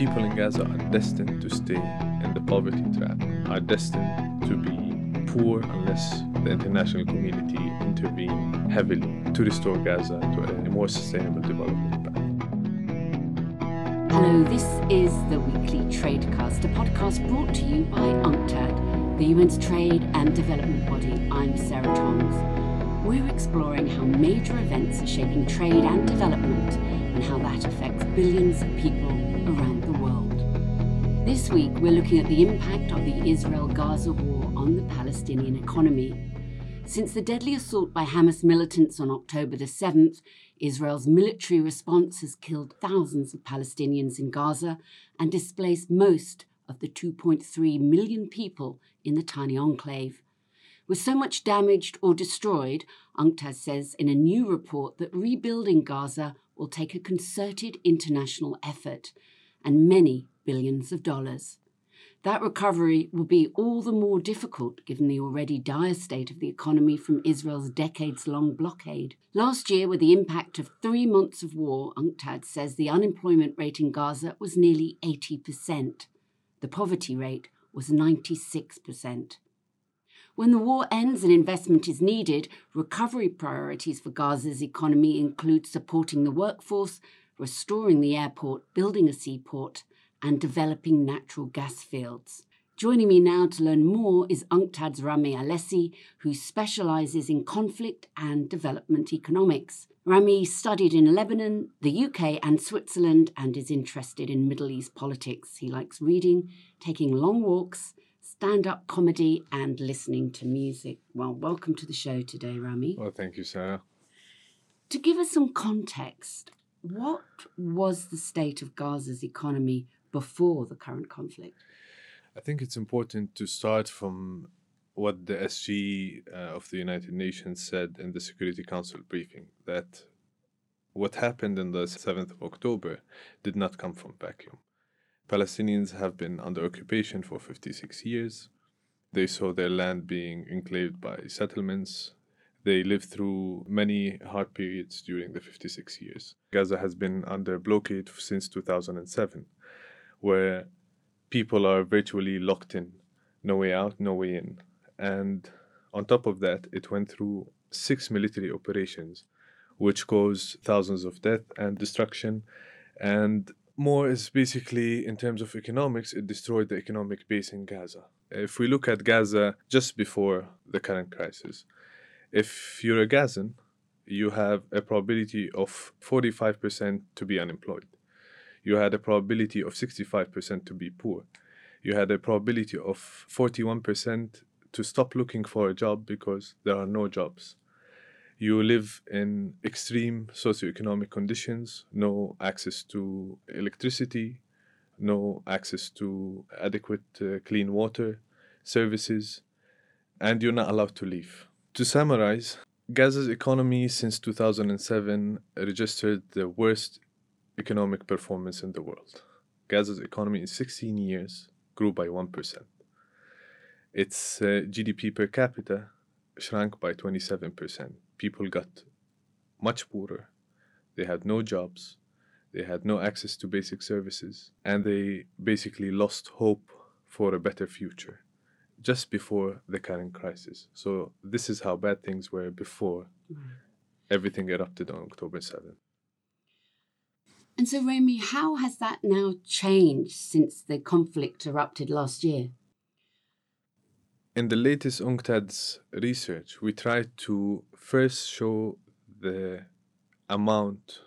people in Gaza are destined to stay in the poverty trap, are destined to be poor unless the international community intervene heavily to restore Gaza to a more sustainable development path. Hello, this is the weekly Tradecast, a podcast brought to you by UNCTAD, the UN's trade and development body. I'm Sarah Toms. We're exploring how major events are shaping trade and development and how that affects billions of people around. This week, we're looking at the impact of the Israel Gaza war on the Palestinian economy. Since the deadly assault by Hamas militants on October the 7th, Israel's military response has killed thousands of Palestinians in Gaza and displaced most of the 2.3 million people in the tiny enclave. With so much damaged or destroyed, UNCTAD says in a new report that rebuilding Gaza will take a concerted international effort and many billions of dollars. That recovery will be all the more difficult given the already dire state of the economy from Israel's decades long blockade. Last year, with the impact of three months of war, UNCTAD says the unemployment rate in Gaza was nearly 80%. The poverty rate was 96%. When the war ends and investment is needed, recovery priorities for Gaza's economy include supporting the workforce, restoring the airport, building a seaport, and developing natural gas fields. Joining me now to learn more is UNCTAD's Rami Alazzeh, who specialises in conflict and development economics. Rami studied in Lebanon, the UK, and Switzerland and is interested in Middle East politics. He likes reading, taking long walks, stand up comedy, and listening to music. Well, welcome to the show today, Rami. Well, thank you, Sarah. To give us some context, what was the state of Gaza's economy before the current conflict? I think it's important to start from what the SG uh, of the United Nations said in the Security Council briefing that what happened in the 7th of October did not come from vacuum. Palestinians have been under occupation for 56 years. They saw their land being enclaved by settlements. They lived through many hard periods during the 56 years. Gaza has been under blockade since 2007 where people are virtually locked in, no way out, no way in. And on top of that, it went through six military operations, which caused thousands of death and destruction. And more is basically, in terms of economics, it destroyed the economic base in Gaza. If we look at Gaza just before the current crisis, if you're a Gazan, you have a probability of 45% to be unemployed you had a probability of 65% to be poor. You had a probability of 41% to stop looking for a job because there are no jobs. You live in extreme socioeconomic conditions, no access to electricity, no access to adequate uh, clean water services, and you're not allowed to leave. To summarize, Gaza's economy since 2007 registered the worst economic performance in the world. Gaza's economy in 16 years grew by 1%. Its uh, GDP per capita shrank by 27%. People got much poorer. They had no jobs. They had no access to basic services. And they basically lost hope for a better future just before the current crisis. So, this is how bad things were before mm. everything erupted on October 7th. And so, Rami, how has that now changed since the conflict erupted last year? In the latest UNCTAD's research, we tried to first show the amount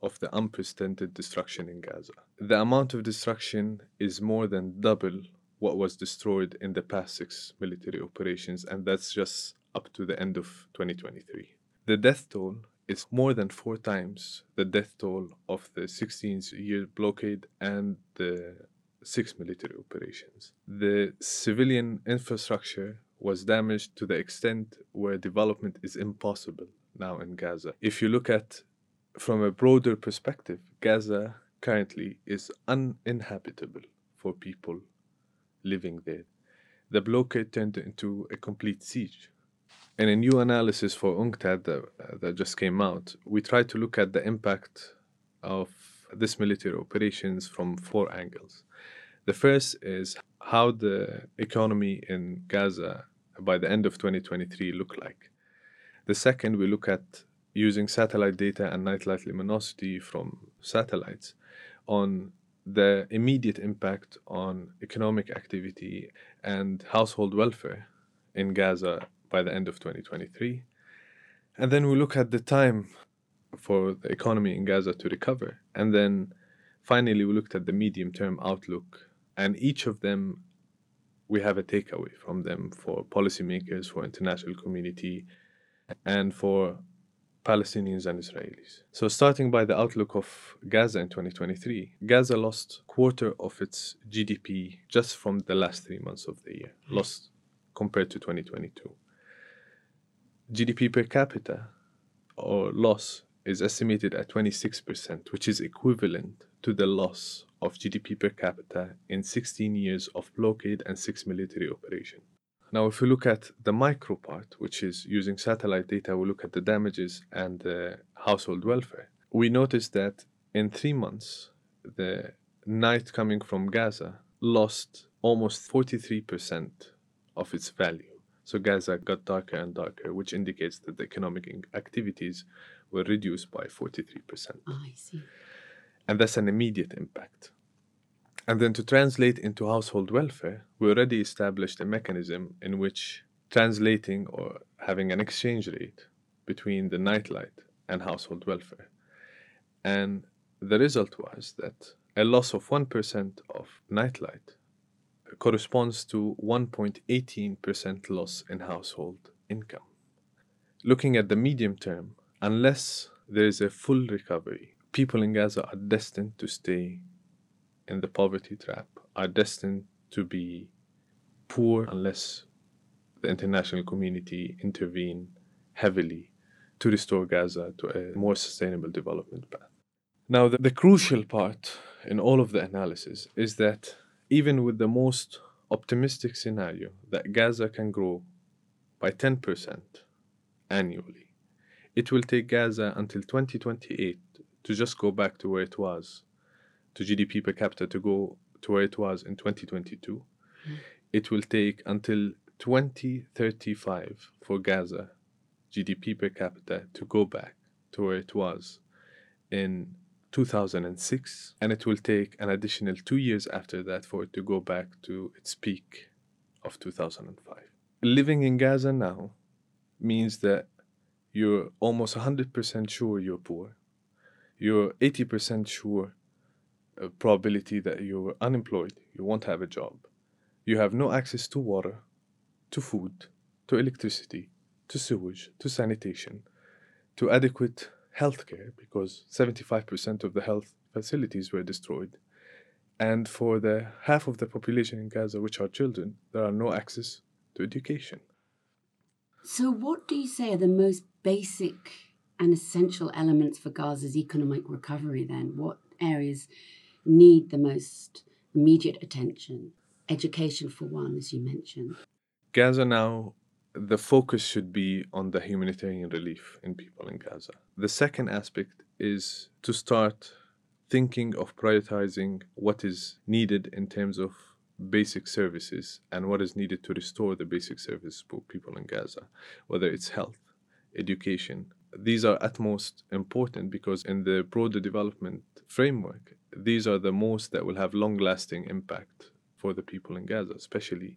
of the unprecedented destruction in Gaza. The amount of destruction is more than double what was destroyed in the past six military operations, and that's just up to the end of 2023. The death toll it's more than four times the death toll of the 16 year blockade and the six military operations. The civilian infrastructure was damaged to the extent where development is impossible now in Gaza. If you look at from a broader perspective, Gaza currently is uninhabitable for people living there. The blockade turned into a complete siege in a new analysis for UNCTAD that, that just came out, we tried to look at the impact of this military operations from four angles. The first is how the economy in Gaza by the end of 2023 look like. The second, we look at using satellite data and nightlight luminosity from satellites on the immediate impact on economic activity and household welfare in Gaza by the end of 2023. And then we look at the time for the economy in Gaza to recover. And then finally, we looked at the medium term outlook. And each of them, we have a takeaway from them for policymakers, for international community, and for Palestinians and Israelis. So, starting by the outlook of Gaza in 2023, Gaza lost quarter of its GDP just from the last three months of the year, lost compared to 2022. GDP per capita or loss is estimated at 26%, which is equivalent to the loss of GDP per capita in 16 years of blockade and six military operations. Now, if we look at the micro part, which is using satellite data, we look at the damages and the household welfare. We notice that in three months, the night coming from Gaza lost almost 43% of its value. So Gaza got darker and darker, which indicates that the economic activities were reduced by 43%. Oh, ah, I see. And that's an immediate impact. And then to translate into household welfare, we already established a mechanism in which translating or having an exchange rate between the nightlight and household welfare. And the result was that a loss of 1% of nightlight corresponds to 1.18% loss in household income. Looking at the medium term, unless there is a full recovery, people in Gaza are destined to stay in the poverty trap are destined to be poor unless the international community intervene heavily to restore Gaza to a more sustainable development path. Now, the, the crucial part in all of the analysis is that even with the most optimistic scenario that Gaza can grow by 10% annually, it will take Gaza until 2028 to just go back to where it was to GDP per capita to go to where it was in 2022, mm. it will take until 2035 for Gaza GDP per capita to go back to where it was in 2006, and it will take an additional two years after that for it to go back to its peak of 2005. Living in Gaza now means that you're almost 100% sure you're poor. You're 80% sure a probability that you're unemployed, you won't have a job, you have no access to water, to food, to electricity, to sewage, to sanitation, to adequate health care, because 75% of the health facilities were destroyed. And for the half of the population in Gaza, which are children, there are no access to education. So, what do you say are the most basic and essential elements for Gaza's economic recovery then? What areas need the most immediate attention. Education, for one, as you mentioned. Gaza now, the focus should be on the humanitarian relief in people in Gaza. The second aspect is to start thinking of prioritizing what is needed in terms of basic services and what is needed to restore the basic services for people in Gaza, whether it's health, education. These are at most important because in the broader development framework, these are the most that will have long lasting impact for the people in Gaza, especially.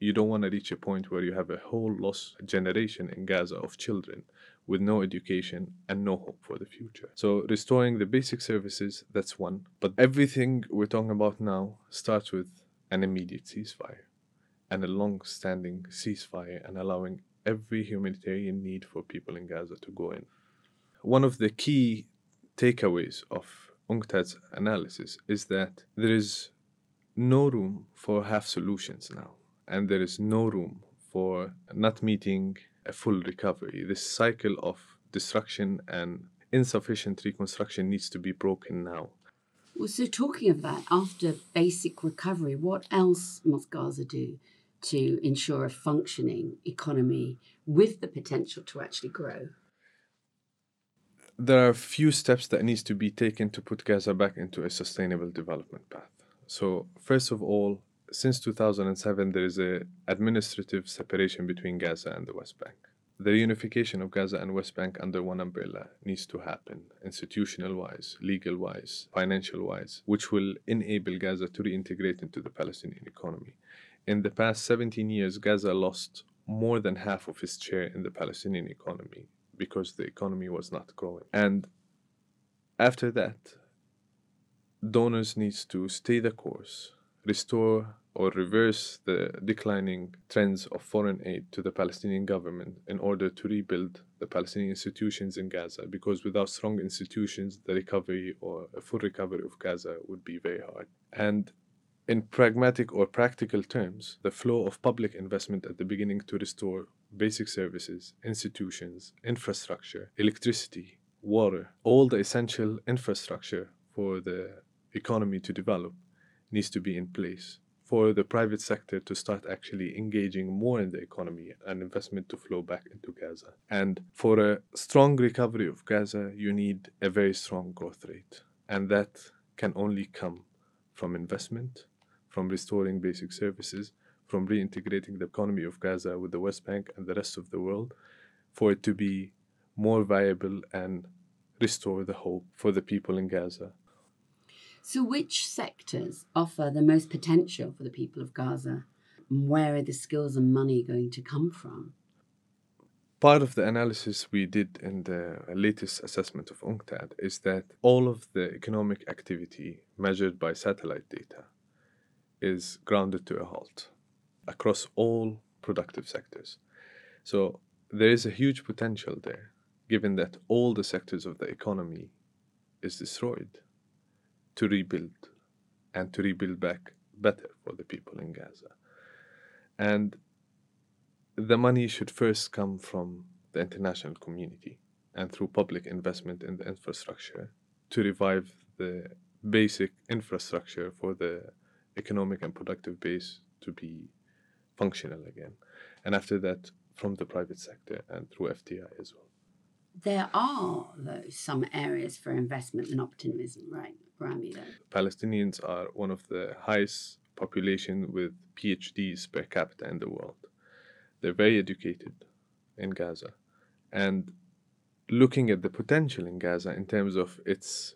You don't want to reach a point where you have a whole lost generation in Gaza of children with no education and no hope for the future. So, restoring the basic services, that's one. But everything we're talking about now starts with an immediate ceasefire and a long standing ceasefire and allowing every humanitarian need for people in Gaza to go in. One of the key takeaways of UNCTAD's analysis is that there is no room for half solutions now, and there is no room for not meeting a full recovery. This cycle of destruction and insufficient reconstruction needs to be broken now. Well, so talking of that, after basic recovery, what else must Gaza do to ensure a functioning economy with the potential to actually grow? there are a few steps that needs to be taken to put Gaza back into a sustainable development path. So first of all, since 2007, there is a administrative separation between Gaza and the West Bank. The reunification of Gaza and West Bank under one umbrella needs to happen, institutional wise, legal wise, financial wise, which will enable Gaza to reintegrate into the Palestinian economy. In the past 17 years, Gaza lost more than half of its share in the Palestinian economy because the economy was not growing. And after that, donors needs to stay the course, restore or reverse the declining trends of foreign aid to the Palestinian government in order to rebuild the Palestinian institutions in Gaza because without strong institutions the recovery or a full recovery of Gaza would be very hard. And in pragmatic or practical terms, the flow of public investment at the beginning to restore basic services, institutions, infrastructure, electricity, water, all the essential infrastructure for the economy to develop needs to be in place for the private sector to start actually engaging more in the economy and investment to flow back into Gaza. And for a strong recovery of Gaza, you need a very strong growth rate. And that can only come from investment, from restoring basic services, from reintegrating the economy of Gaza with the West Bank and the rest of the world, for it to be more viable and restore the hope for the people in Gaza. So, which sectors offer the most potential for the people of Gaza? Where are the skills and money going to come from? Part of the analysis we did in the latest assessment of UNCTAD is that all of the economic activity measured by satellite data is grounded to a halt across all productive sectors. So there is a huge potential there, given that all the sectors of the economy is destroyed, to rebuild and to rebuild back better for the people in Gaza. And the money should first come from the international community and through public investment in the infrastructure to revive the basic infrastructure for the economic and productive base to be functional again. And after that, from the private sector and through FDI as well. There are, though, some areas for investment and optimism, right, Rami? Though? Palestinians are one of the highest population with PhDs per capita in the world. They're very educated in Gaza. And looking at the potential in Gaza in terms of its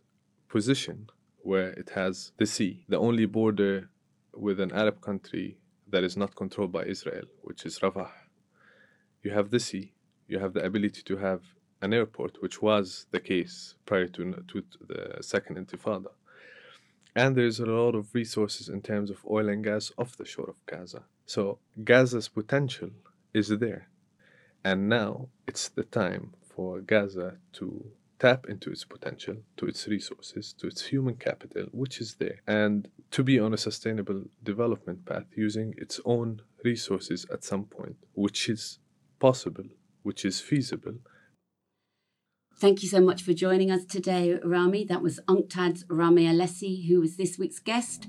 position, where it has the sea, the only border with an Arab country that is not controlled by Israel, which is Rafah. You have the sea, you have the ability to have an airport, which was the case prior to, to the second intifada. And there's a lot of resources in terms of oil and gas off the shore of Gaza. So Gaza's potential is there. And now it's the time for Gaza to tap into its potential, to its resources, to its human capital, which is there, and to be on a sustainable development path using its own resources at some point, which is possible, which is feasible. Thank you so much for joining us today, Rami. That was UNCTAD's Rami Alazzeh, who was this week's guest.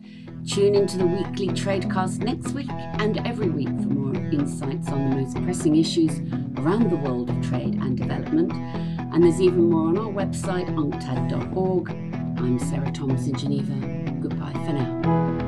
Tune into the weekly Tradecast next week and every week for more insights on the most pressing issues around the world of trade and development. And there's even more on our website, unctad.org. I'm Sarah Thomas in Geneva. Goodbye for now.